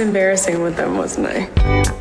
embarrassing with them, wasn't I?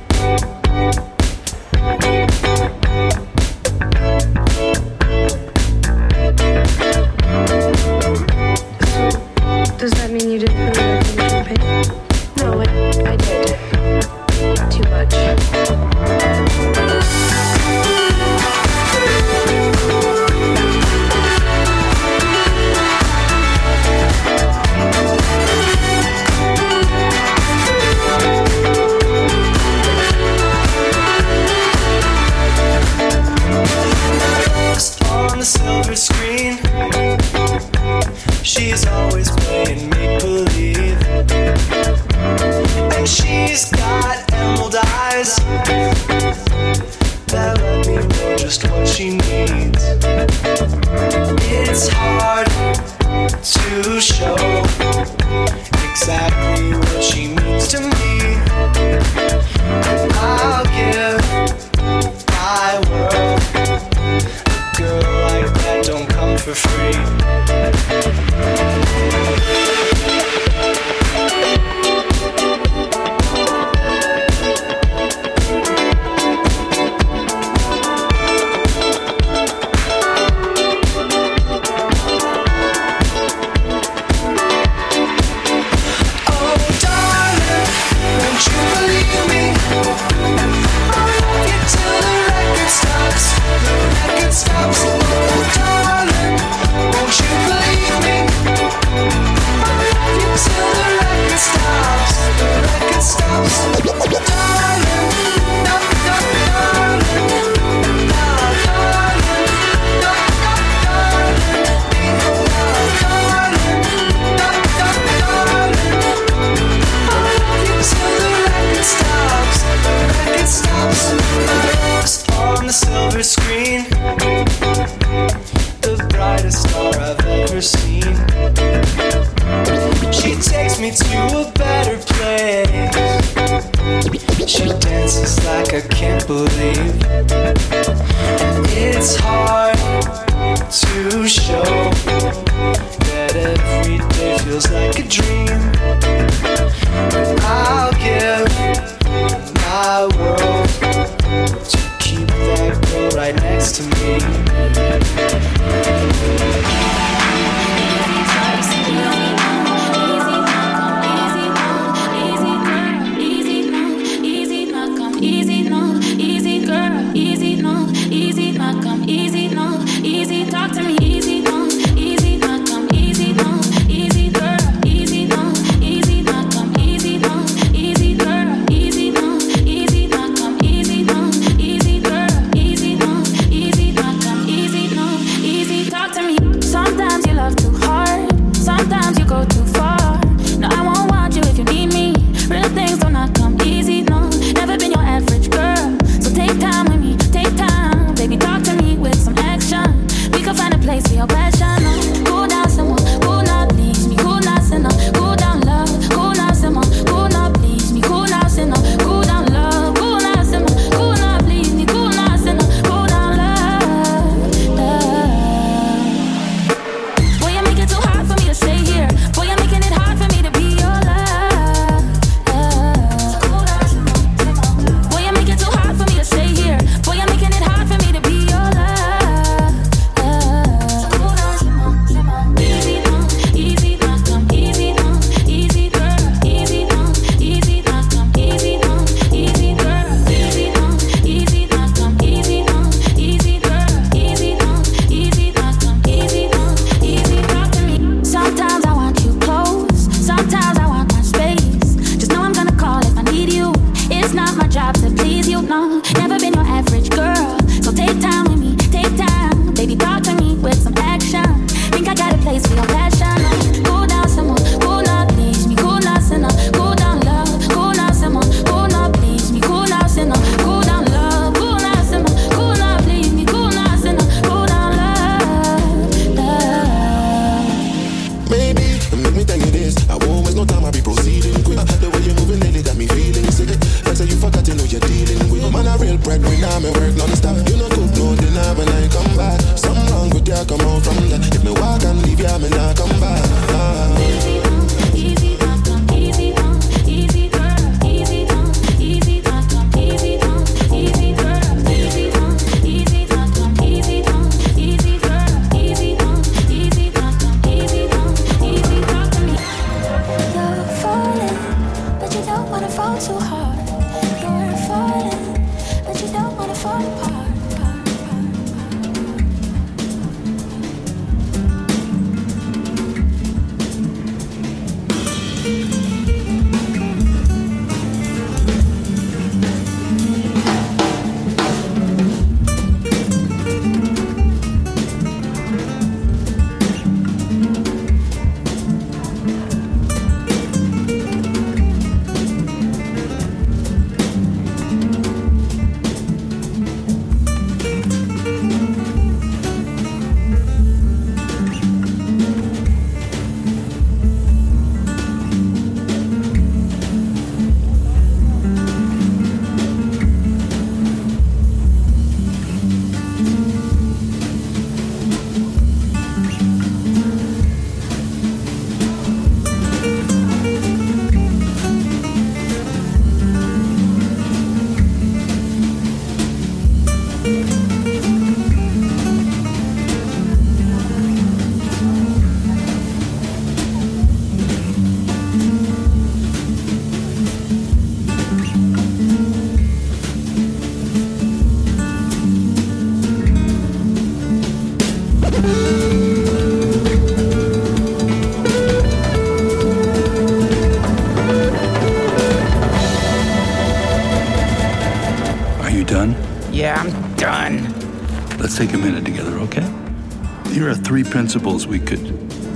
Principles we could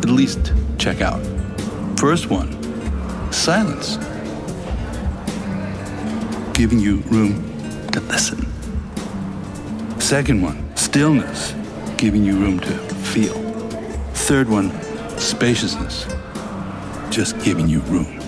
at least check out. First one silence, giving you room to listen. Second one stillness, giving you room to feel. Third one spaciousness, just giving you room.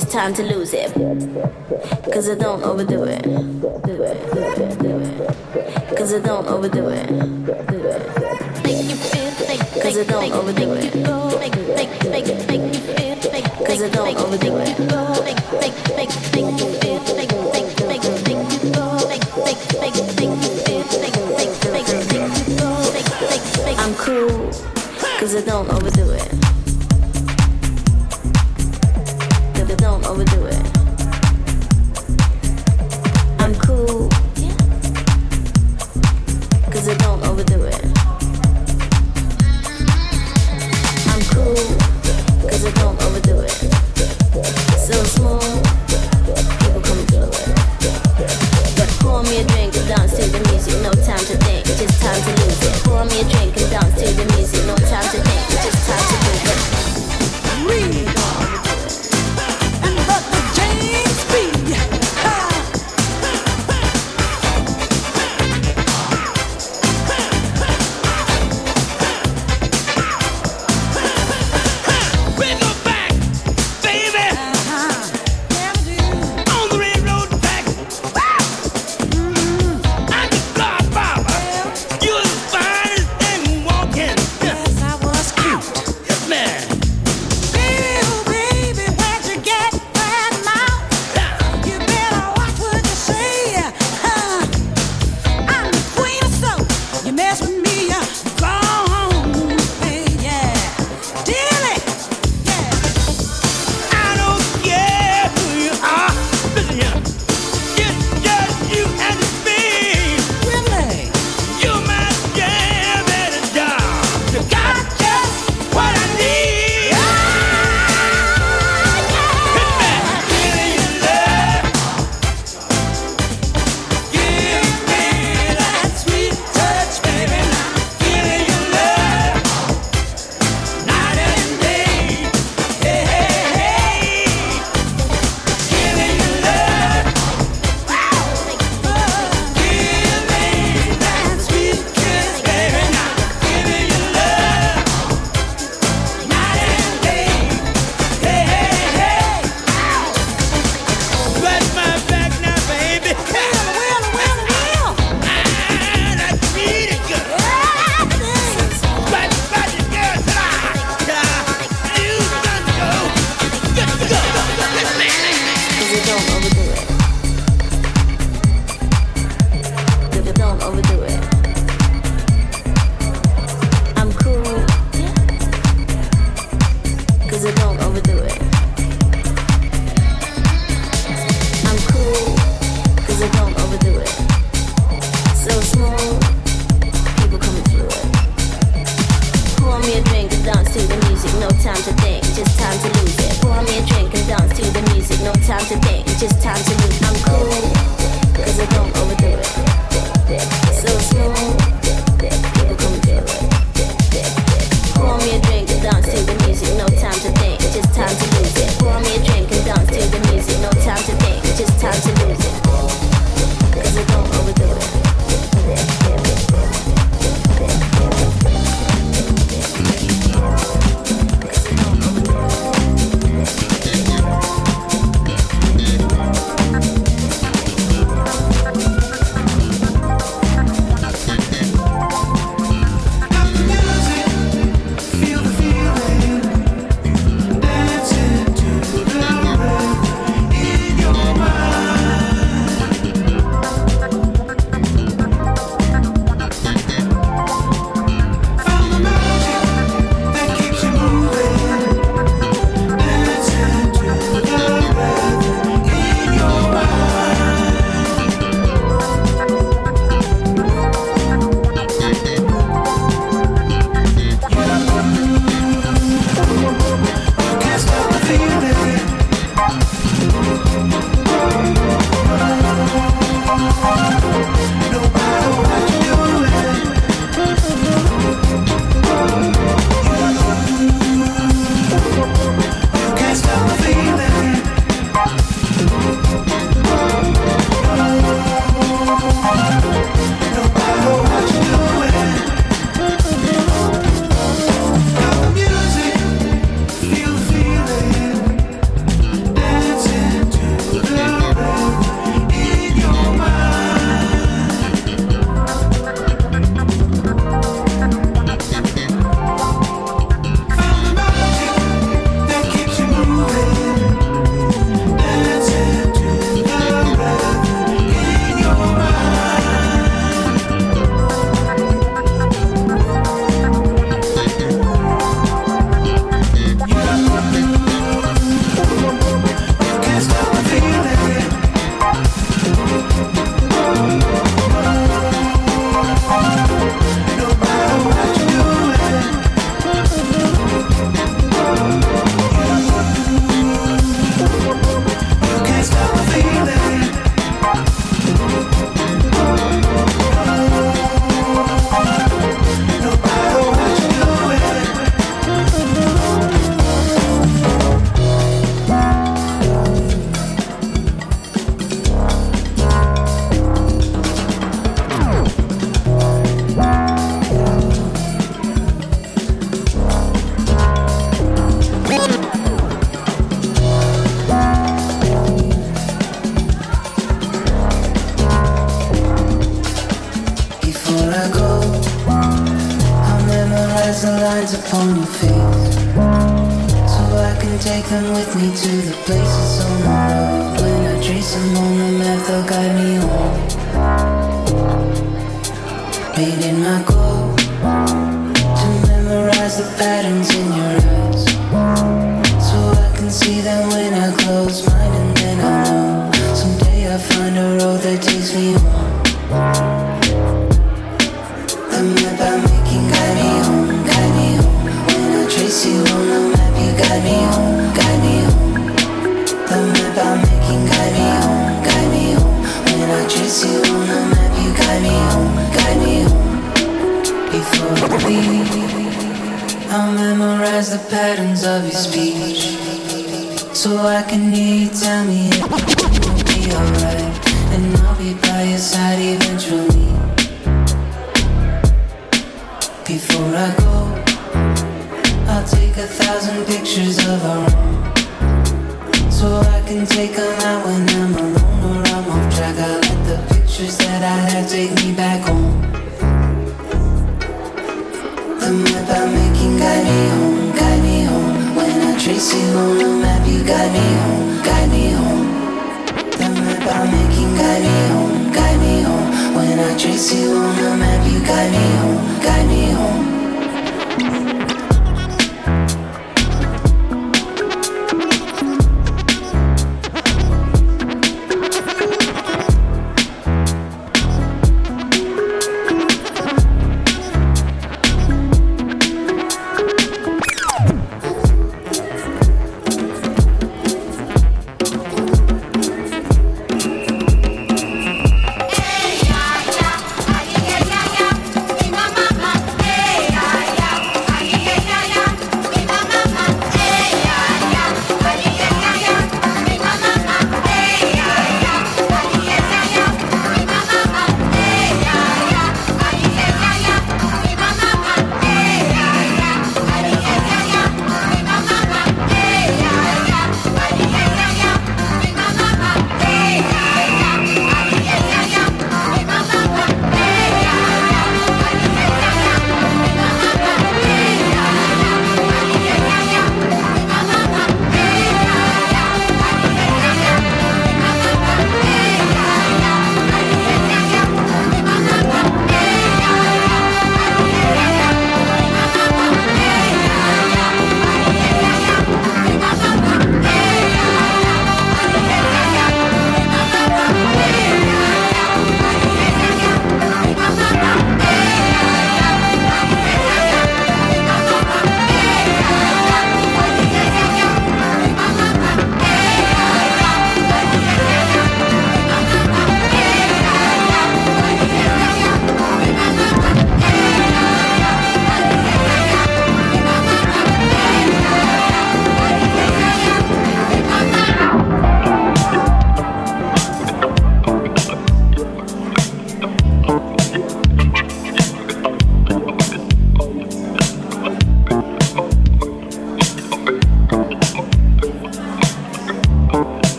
Just time to lose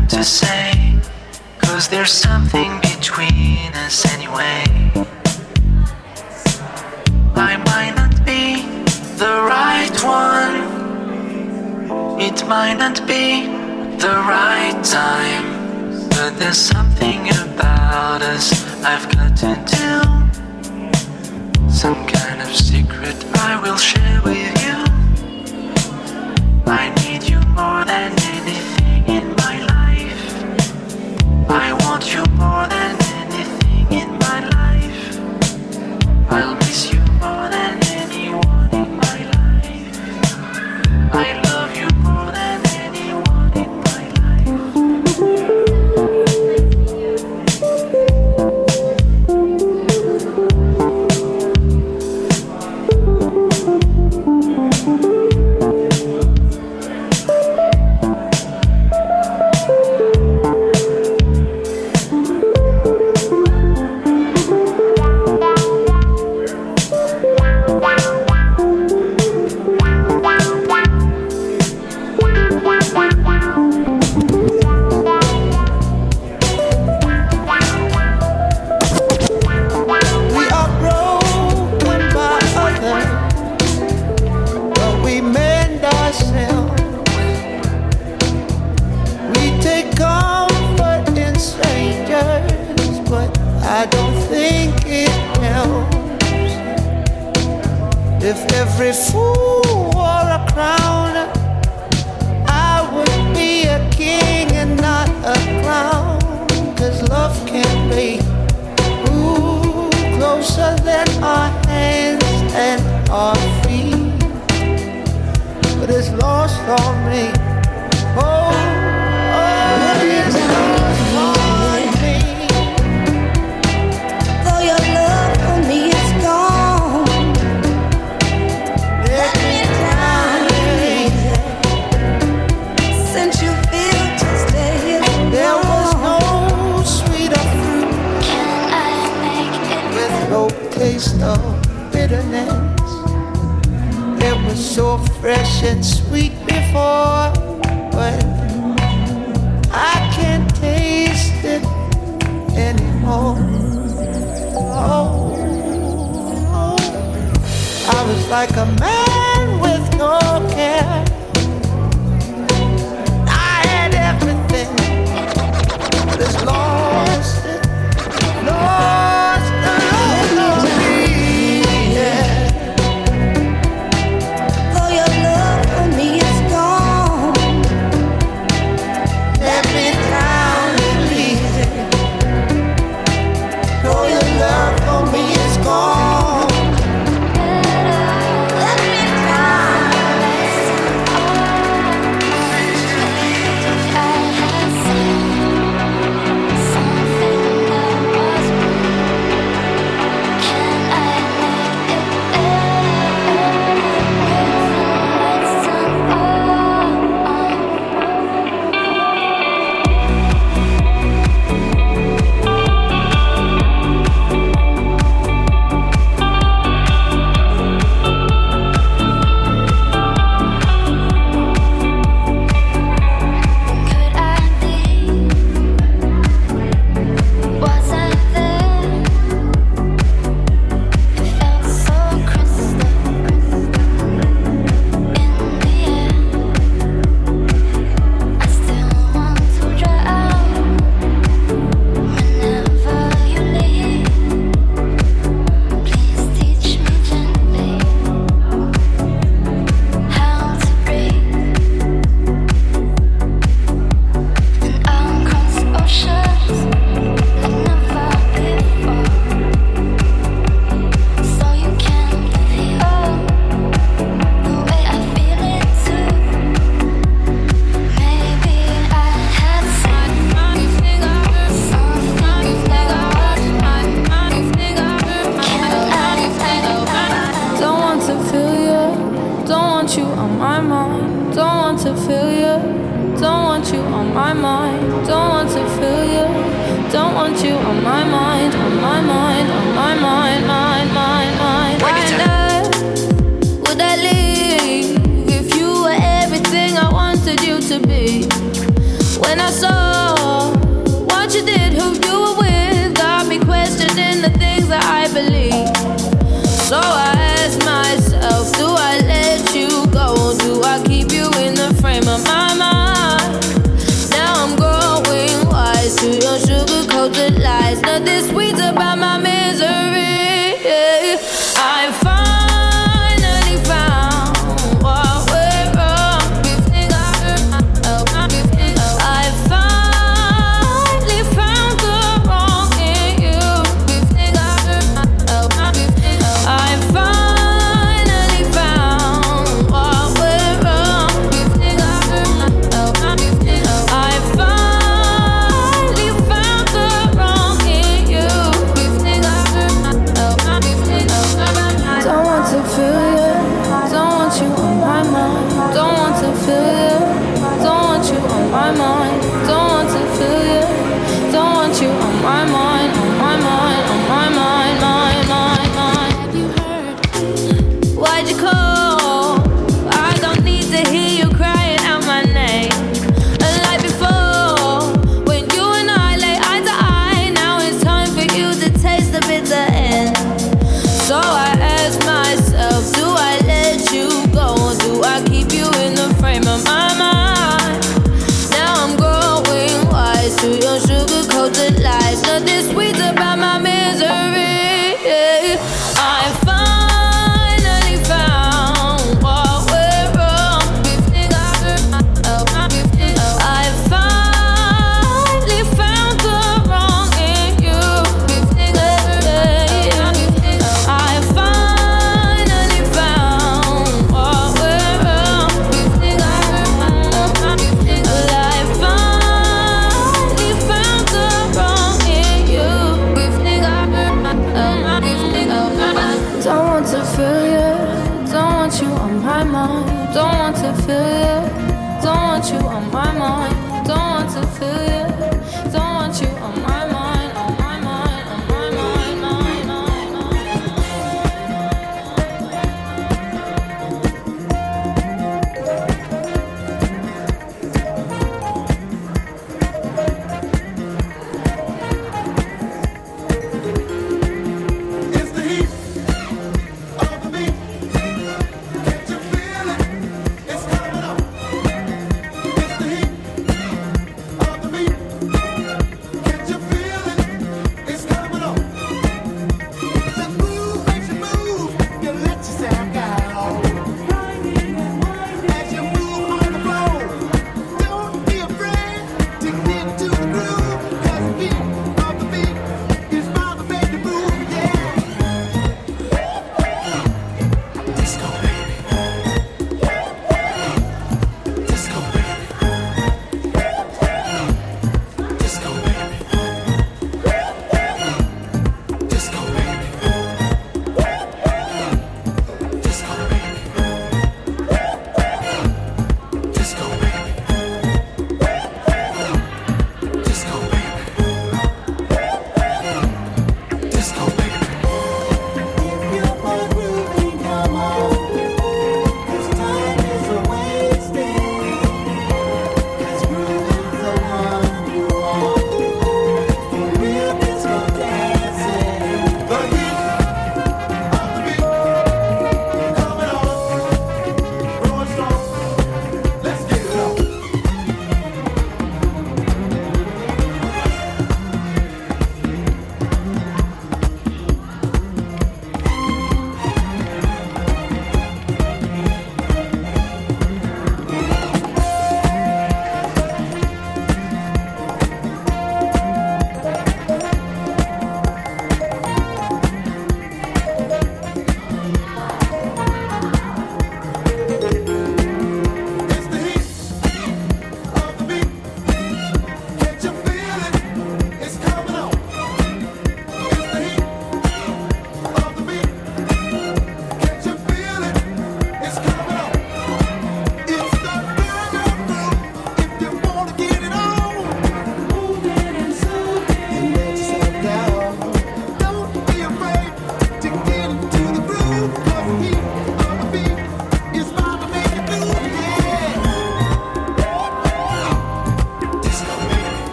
want to say. Cause there's something between us anyway. I might not be the right one. It might not be the right time. But there's something about us I've got to do. Some kind of secret I will share with you. I need you more than anything. I want you more than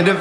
find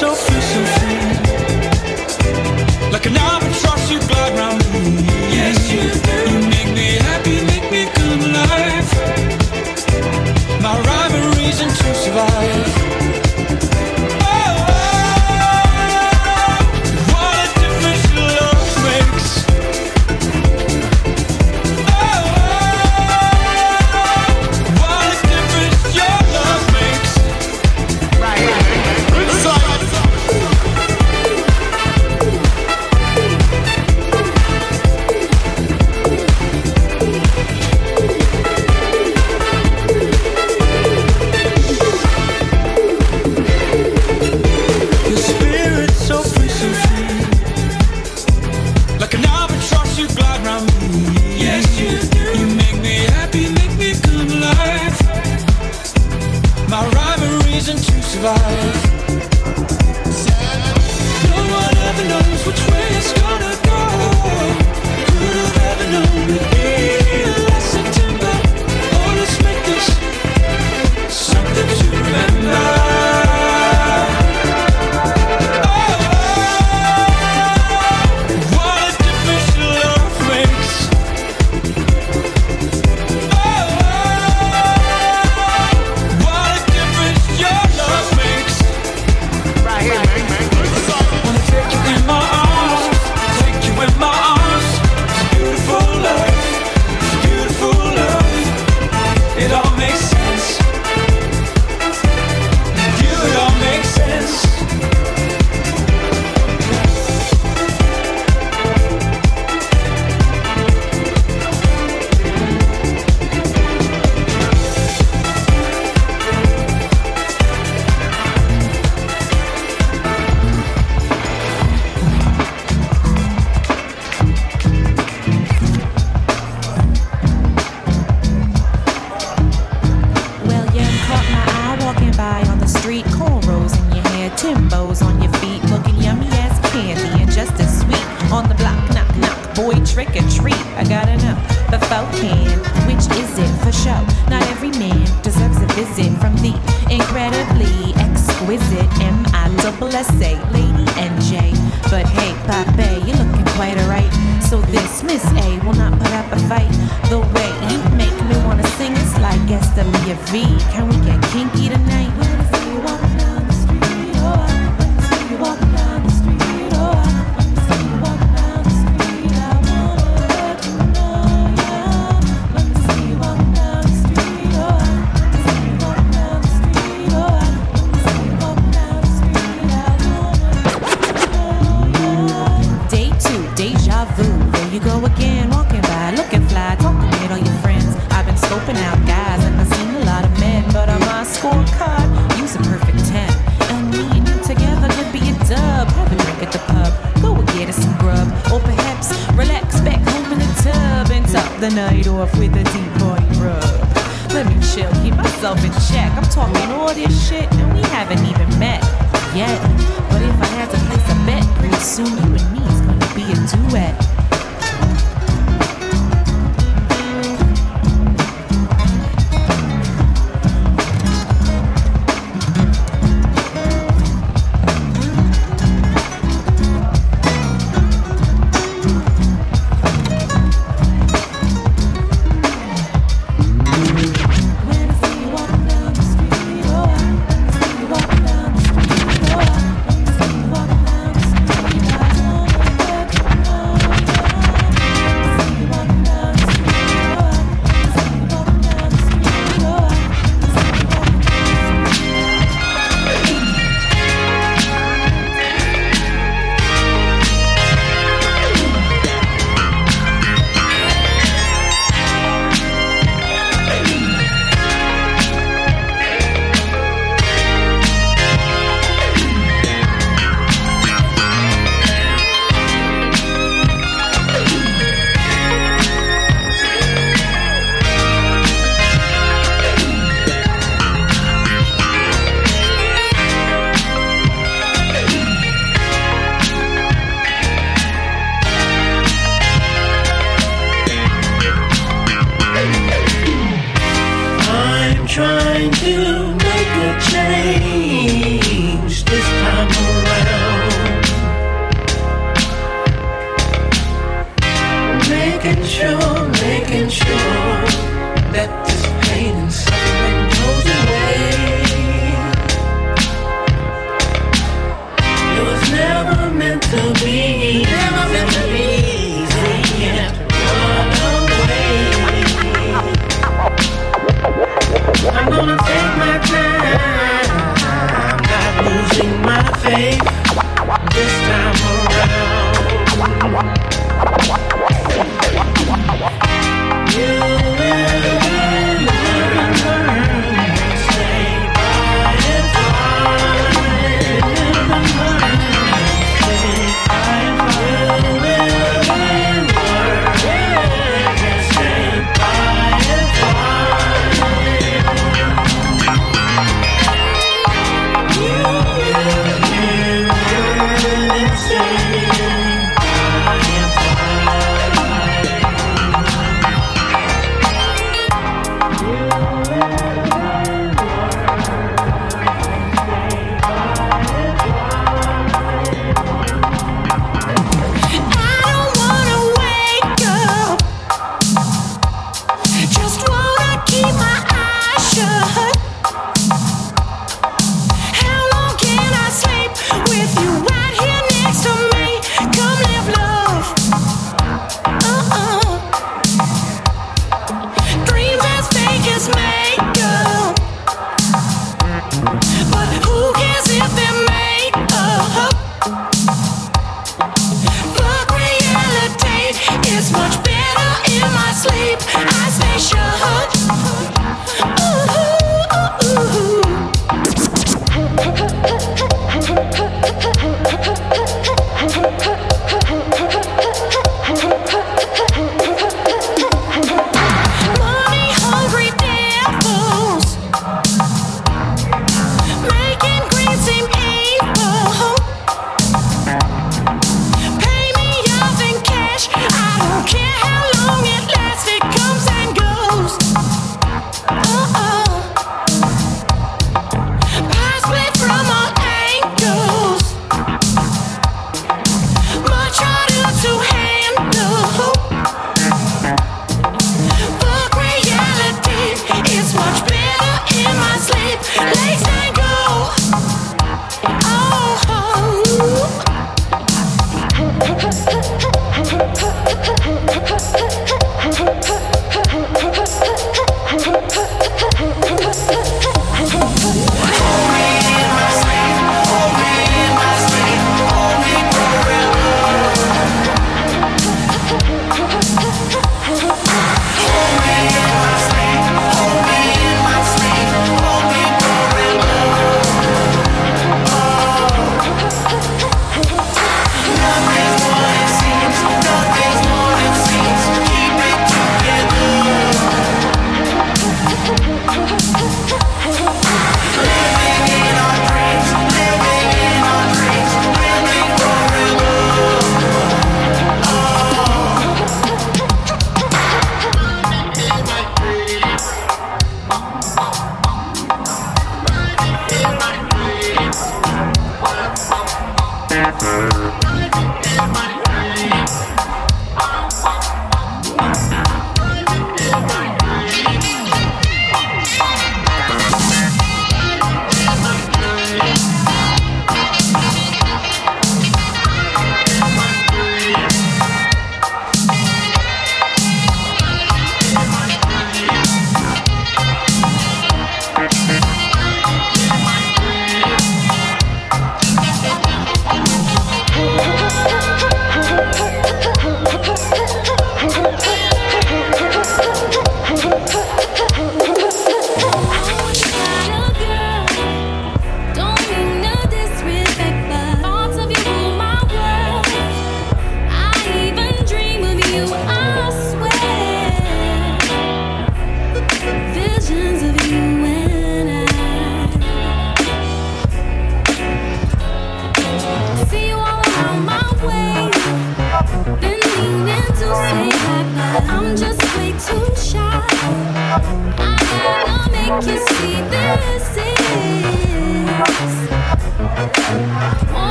so free,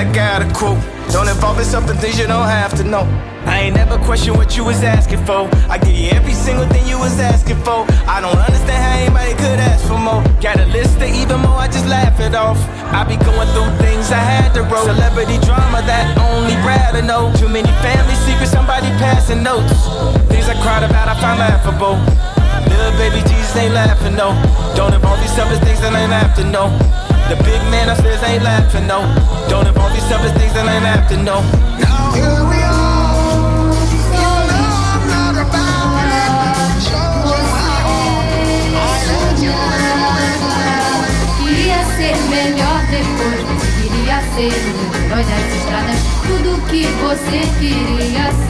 I got a crew. Don't involve yourself in things you don't have to know. I ain't never question what you was asking for. I give you every single thing you was asking for. I don't understand how anybody could ask for more. Got a list of even more, I just laugh it off. I be going through things I had to roll. Celebrity drama that only Brad to know. Too many family secrets, somebody passing notes. Things I cried about, I find laughable. Little baby Jesus ain't laughing, no. Don't involve yourself in things that ain't after, no. The big man upstairs ain't laughing, no. Don't involve yourself in things that ain't after, no. Now Here we are. melhor depois. Queria ser um herói das estradas, tudo que você queria ser.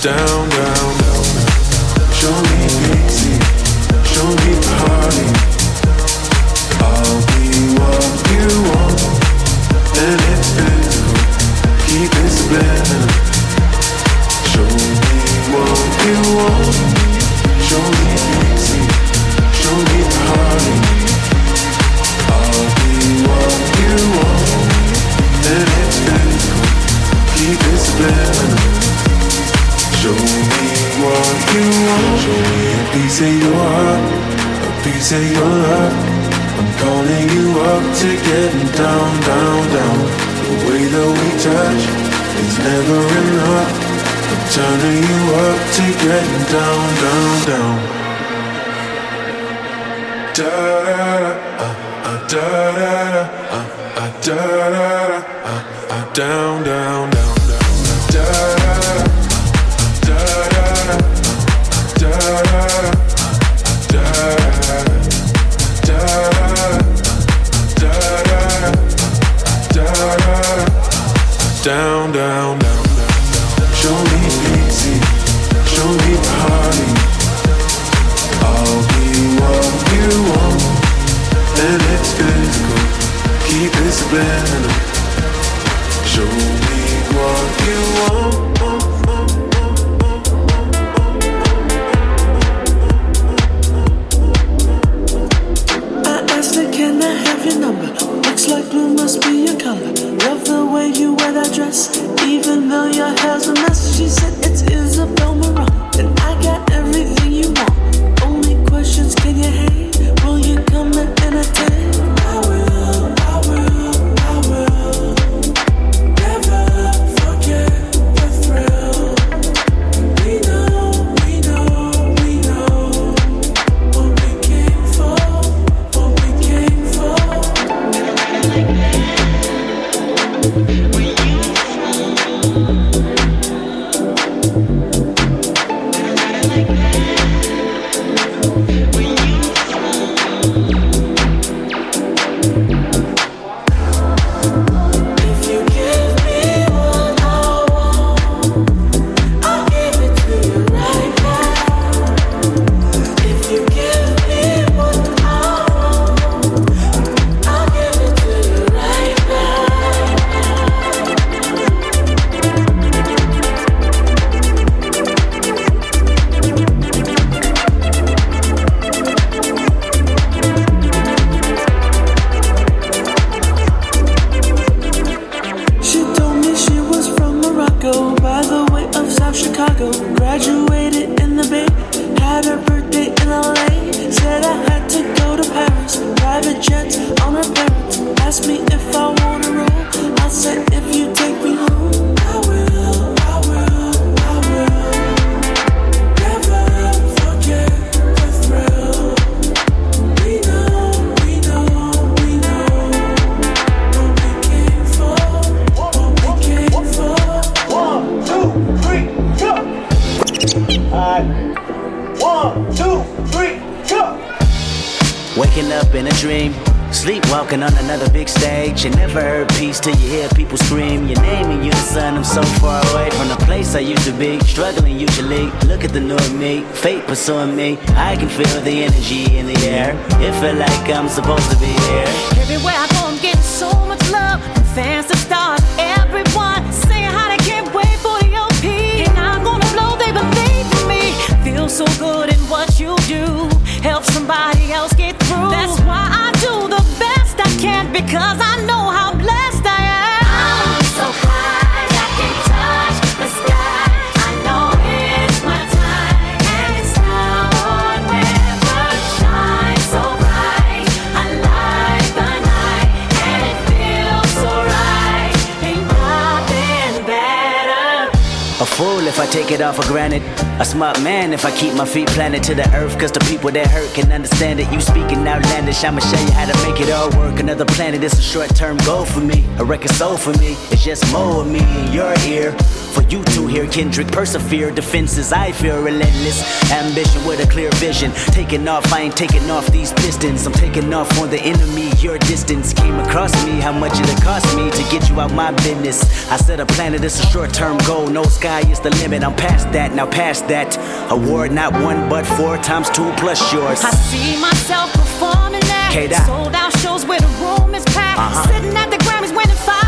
Down on me. I'ma show you how to make it all work. Another planet, is a short term goal for me. A record soul for me. It's just more of me in your ear. For you to hear Kendrick persevere, defenses I feel relentless. Ambition with a clear vision. Taking off, I ain't taking off these pistons. I'm taking off on the enemy. Your distance came across me. How much it cost me to get you out my business? I said a planet is a short term goal. No sky is the limit. I'm past that, now past that. Award not one but four times two plus yours. I see myself at K-Dot. sold out shows where the room is packed. Uh-huh. Sitting at the Grammys winning five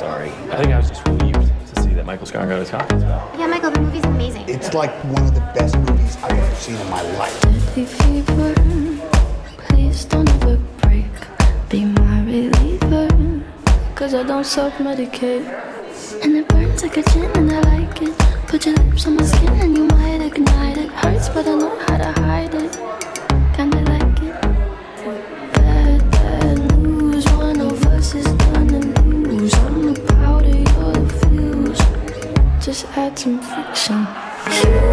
sorry. I think I was just relieved to see that Michael Scott got his confidence back. Yeah, Michael, the movie's amazing. It's like one of the best movies I've ever seen in my life. Deadly fever, please don't ever break. Be my reliever, cause I don't self medicate. And it burns like a gin, and I like it. Put your lips on my skin, and you might ignite it. Hurts, but I know how to hide it. Just add some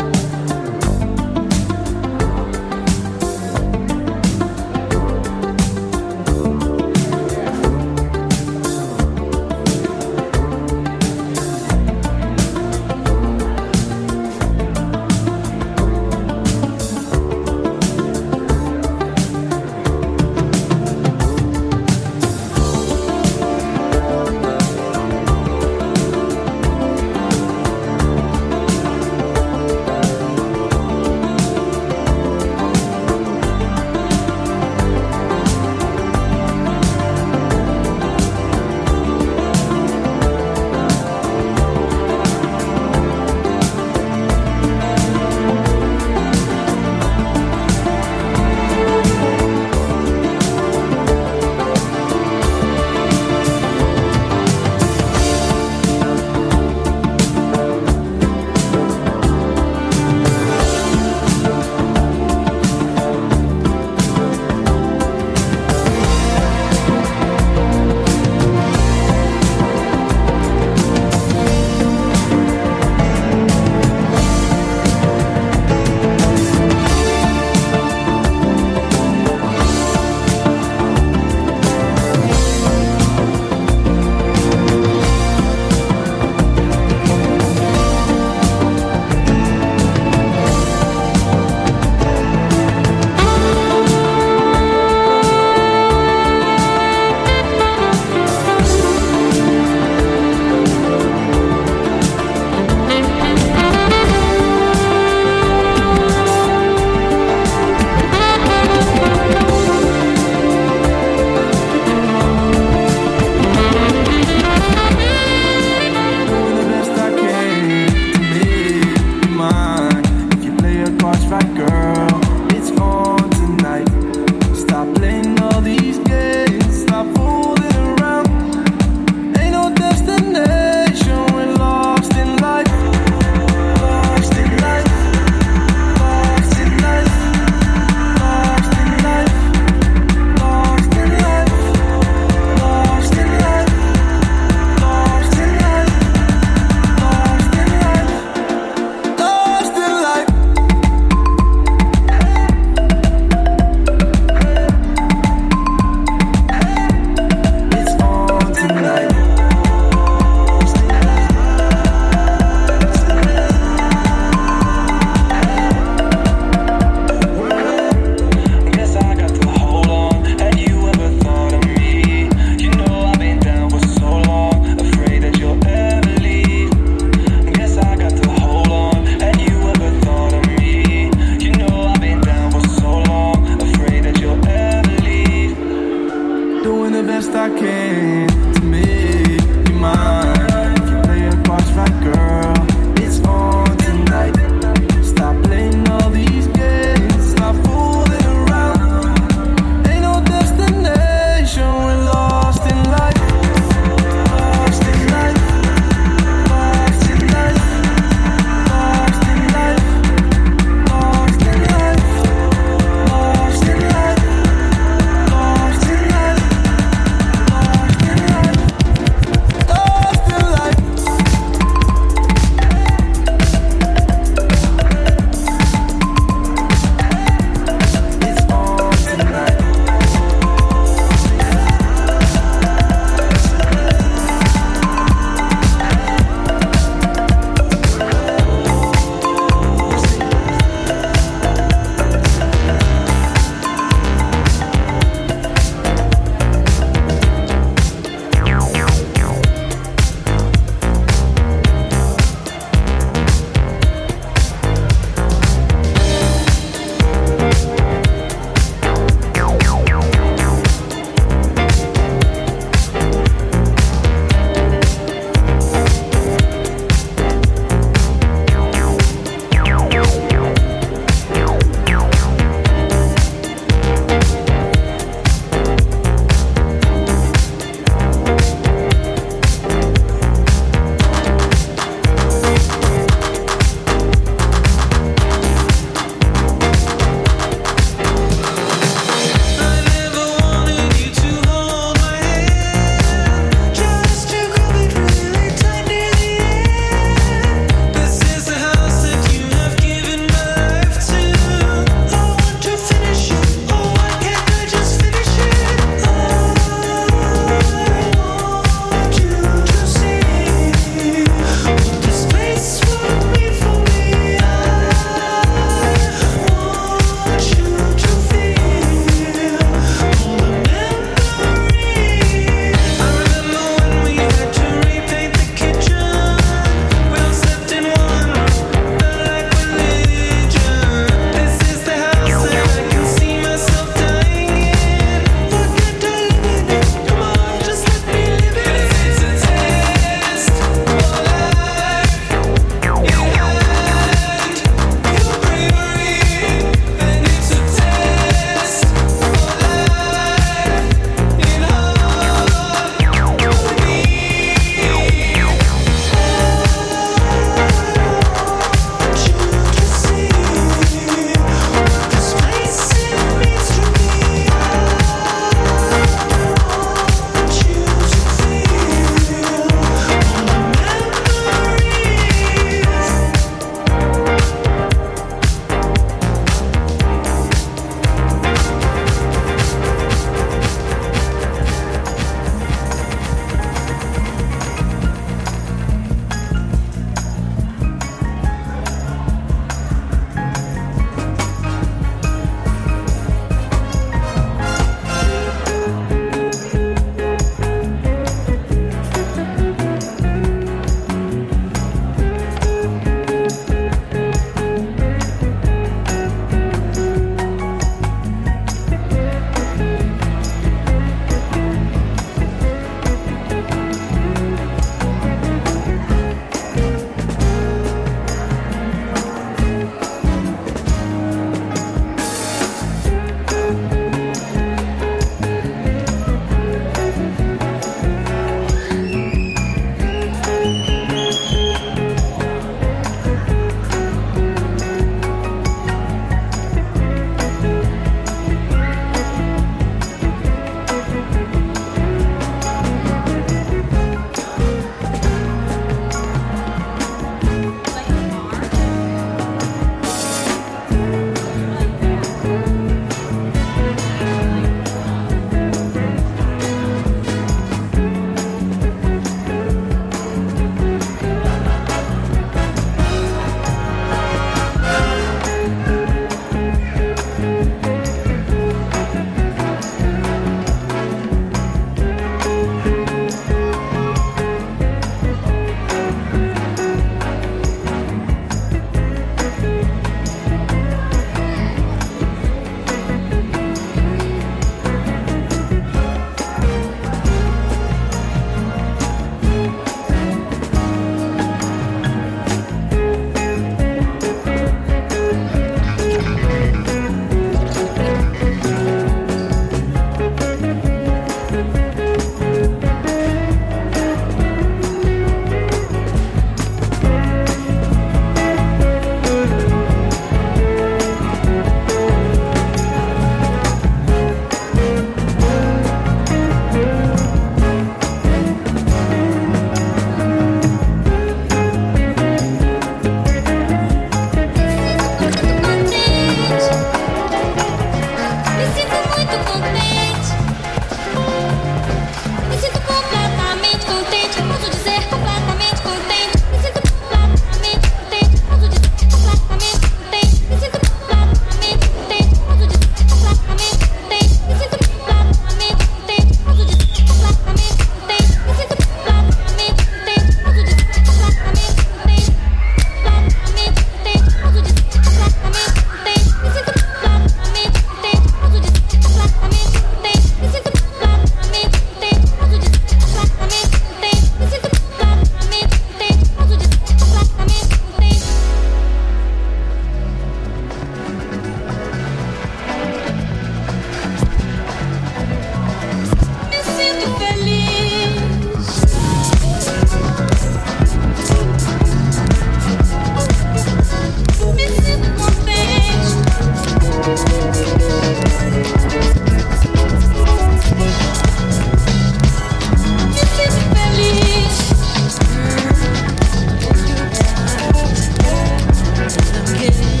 kiss.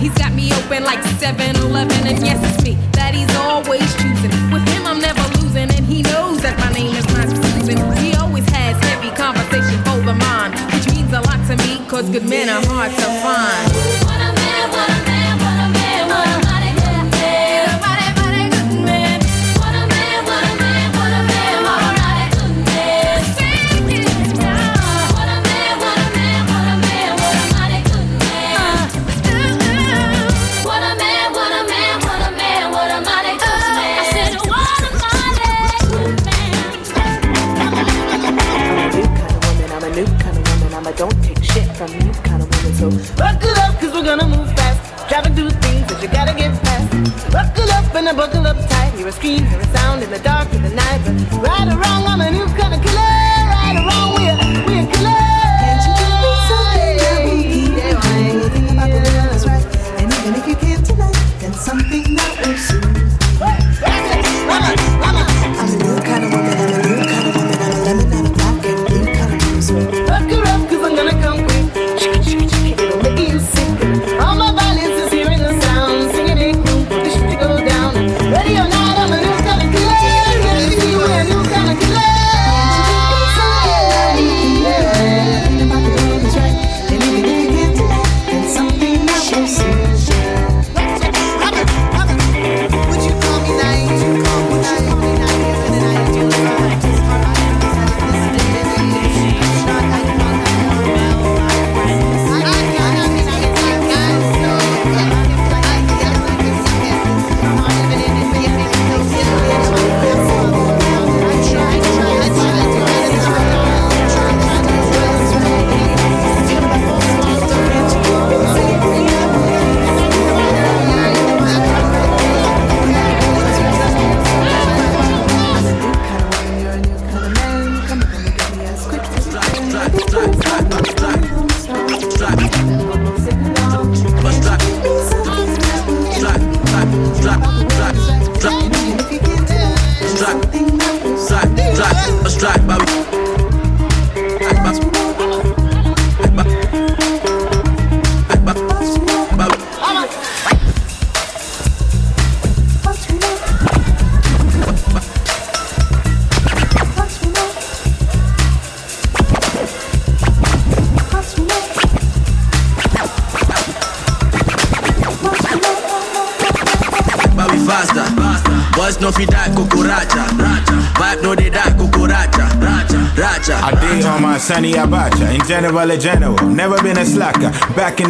He's got me open like 7-Eleven, and yes, it's me that he's always choosing. With him, I'm never losing, and he knows that my name is not Susan. He always has heavy conversation over mine, which means a lot to me, cause good men are hard to find. What a man, what a man. Buckle up tight. Hear a scream, hear a sound in the dark of the night. But right or wrong, I'm a new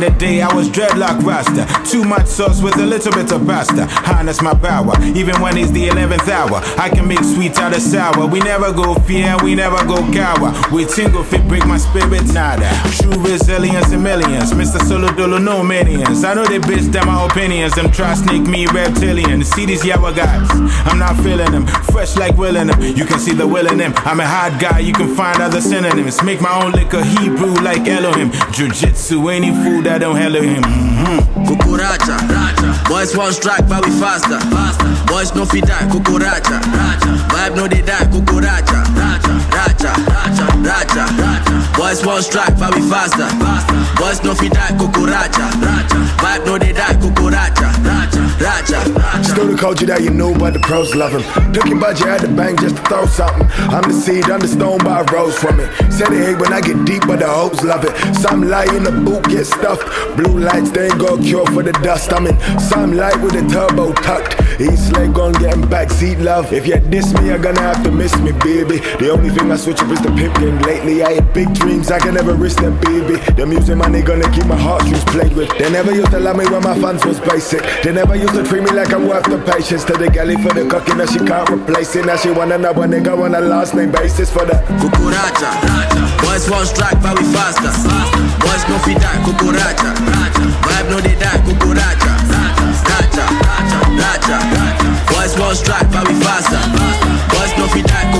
in the day, I was dreadlock rasta. Too much sauce with a little bit of pasta. Harness my power, even when it's the 11th hour. I can make sweet out of sour. We never go fear, we never go cower. We tingle fit break my spirit, nada. True resilience and millions. Mr. Solo Dolo, no minions. I know they bitch them my opinions. Them try sneak me reptilian. See these yawa guys, I'm not feeling them. Fresh like willing them. You can see the will in them. I'm a hard guy, you can find other synonyms. Make my own liquor Hebrew like Elohim. Jiu-jitsu, any food that don't hello him. Mm-hmm. Kukuracha, boys one strike, but we faster. faster. Boys no fi die kukuracha, vibe no they die kukuracha, racha, racha, racha, racha, racha. Boys one strike, but we faster. Boys no fi die kukuracha, vibe no they die kukuracha, racha. Still the culture that you know, but the pros love him. Your budget at the bank just to throw something. I'm the seed, I'm the stone, but I rose from it. Said it when I get deep, but the hopes love it. Some light in the boot get stuffed. Blue lights, they ain't got cure for the dust. I'm in some light with the turbo tucked. East leg on getting backseat love. If you diss me, you're gonna have to miss me, baby. The only thing I switch up is the pimp game. Lately, I had big dreams, I can never risk them, baby. The music money gonna keep my heartstrings played with. They never used to love me when my funds was basic. They never used to treat me like I'm worth the patience. To the galley for the cooking that she can't replace it. Now she wanna know another nigga on a last name basis for the Cucuracha. boys one strike, but we faster. Boys no fi die kukuracha, vibe no they die kukuracha, racha, racha. Boys one strike, but we faster. Boys no fi die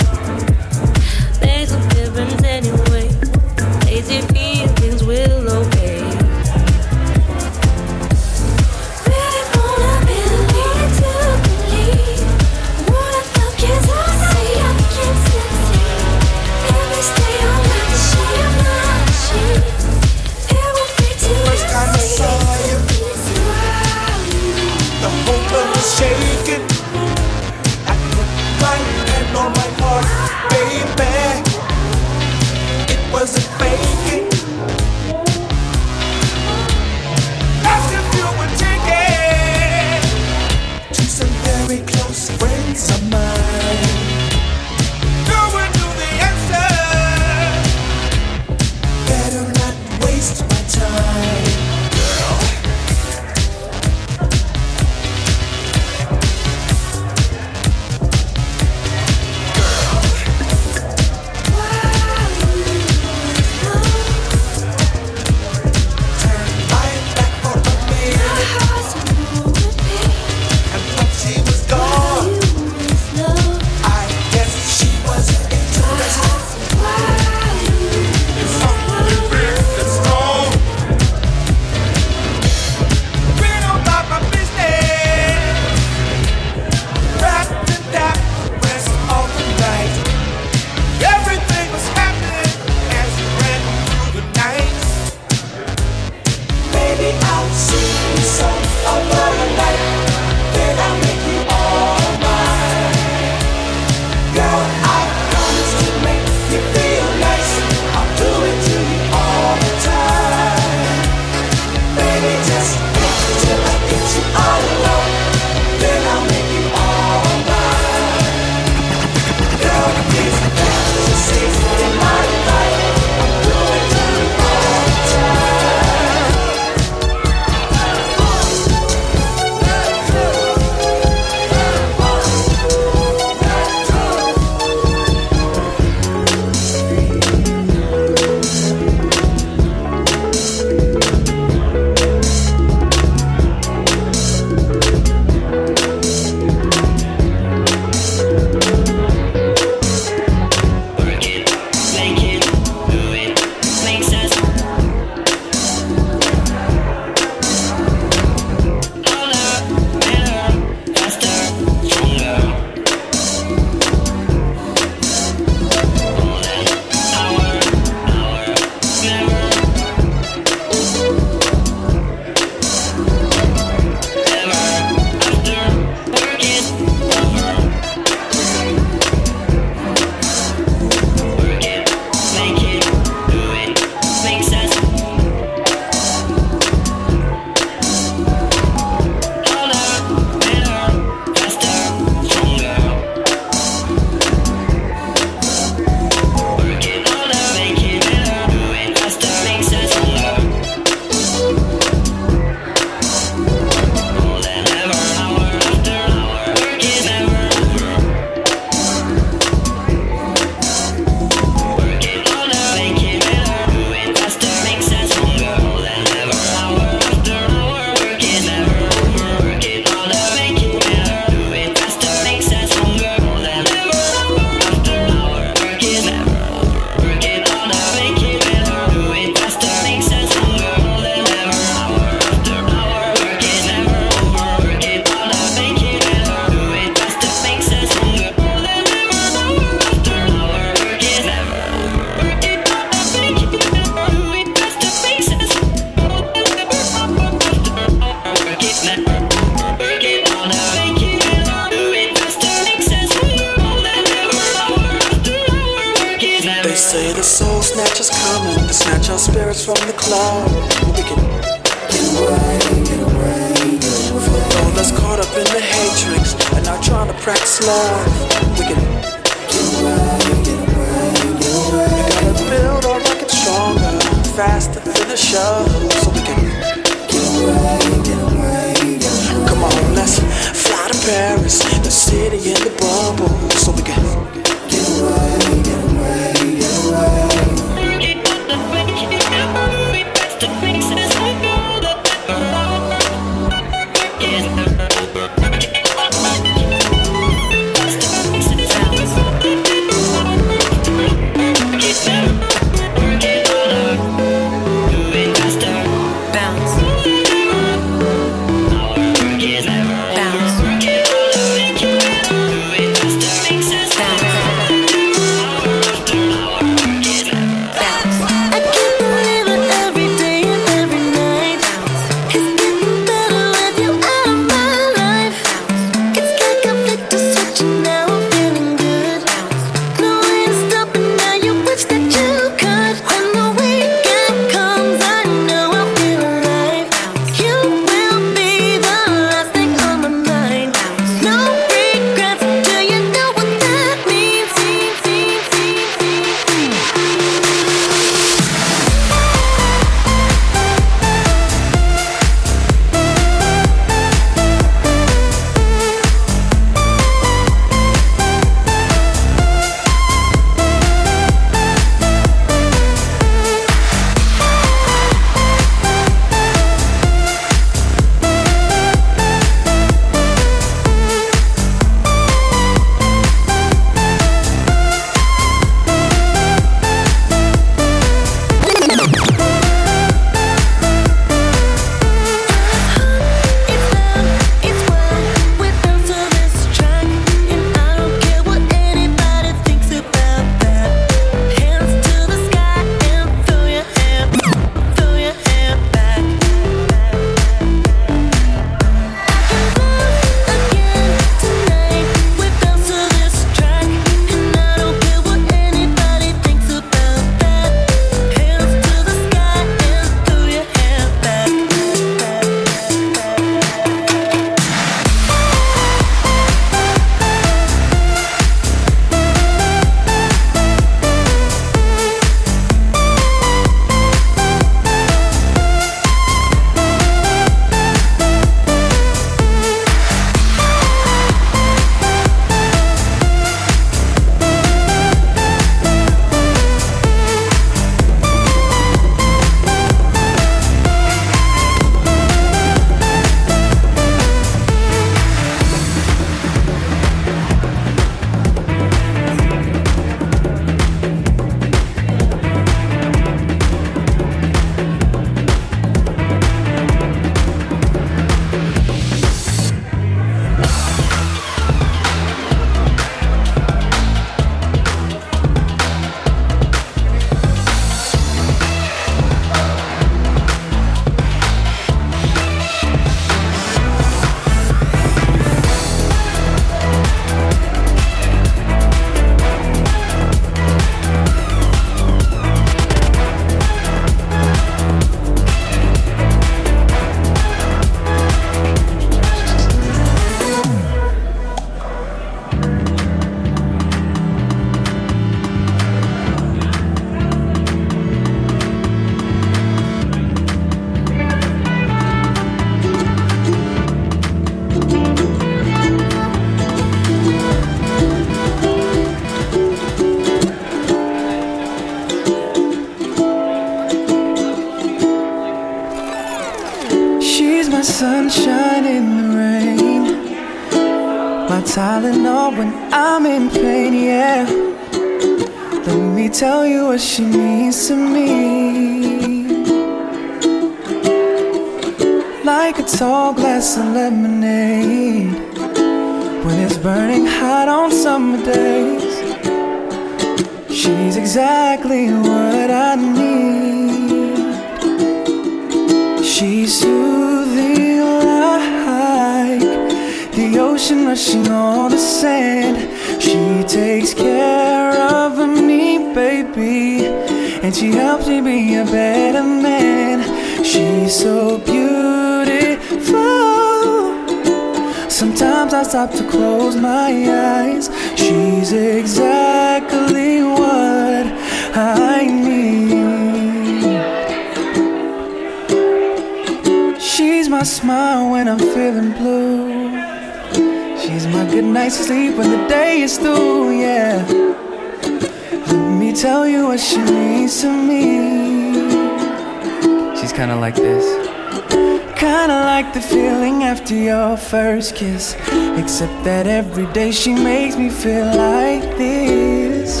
after your first kiss. Except that every day she makes me feel like this.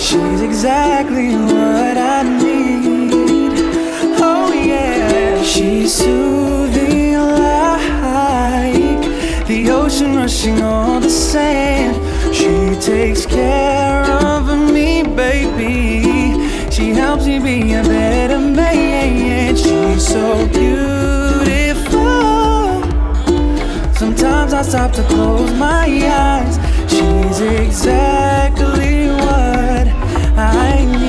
She's exactly what I need. Oh, yeah. She's soothing like the ocean rushing on the sand. She takes care of me, baby. She helps me be a better man. She's so beautiful. Sometimes I stop to close my eyes. She's exactly what I need.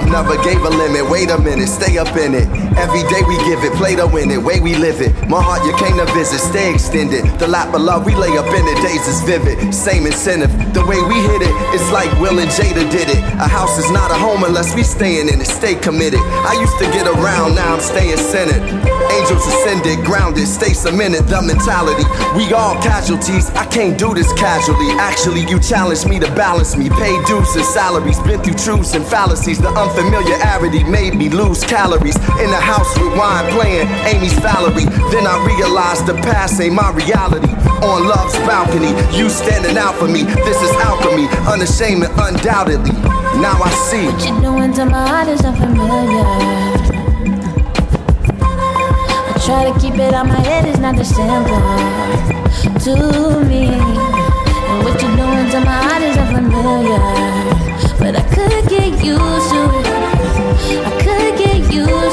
Love never gave a limit. Wait a minute, stay up in it. Every day we give it, play to win it, way we live it. My heart, you came to visit, stay extended. The lap of love we lay up in it, days is vivid. Same incentive, the way we hit it, it's like Will and Jada did it. A house is not a home unless we staying in it, stay committed. I used to get around, now I'm staying centered. Angels ascended, grounded, stay cemented, the mentality. We all casualties, I can't do this casually. Actually, you challenged me to balance me. Pay dues and salaries, been through truths and fallacies. The unfamiliarity made me lose calories. In the house with wine playing Amy's Valerie. Then I realized the past ain't my reality. On love's balcony, you standing out for me. This is alchemy, unashamed, and undoubtedly. Now I see. But you know, into my heart is unfamiliar try to keep it out my head, is not that simple to me. And what you're doing to my heart is unfamiliar, but I could get used to it. I could get used.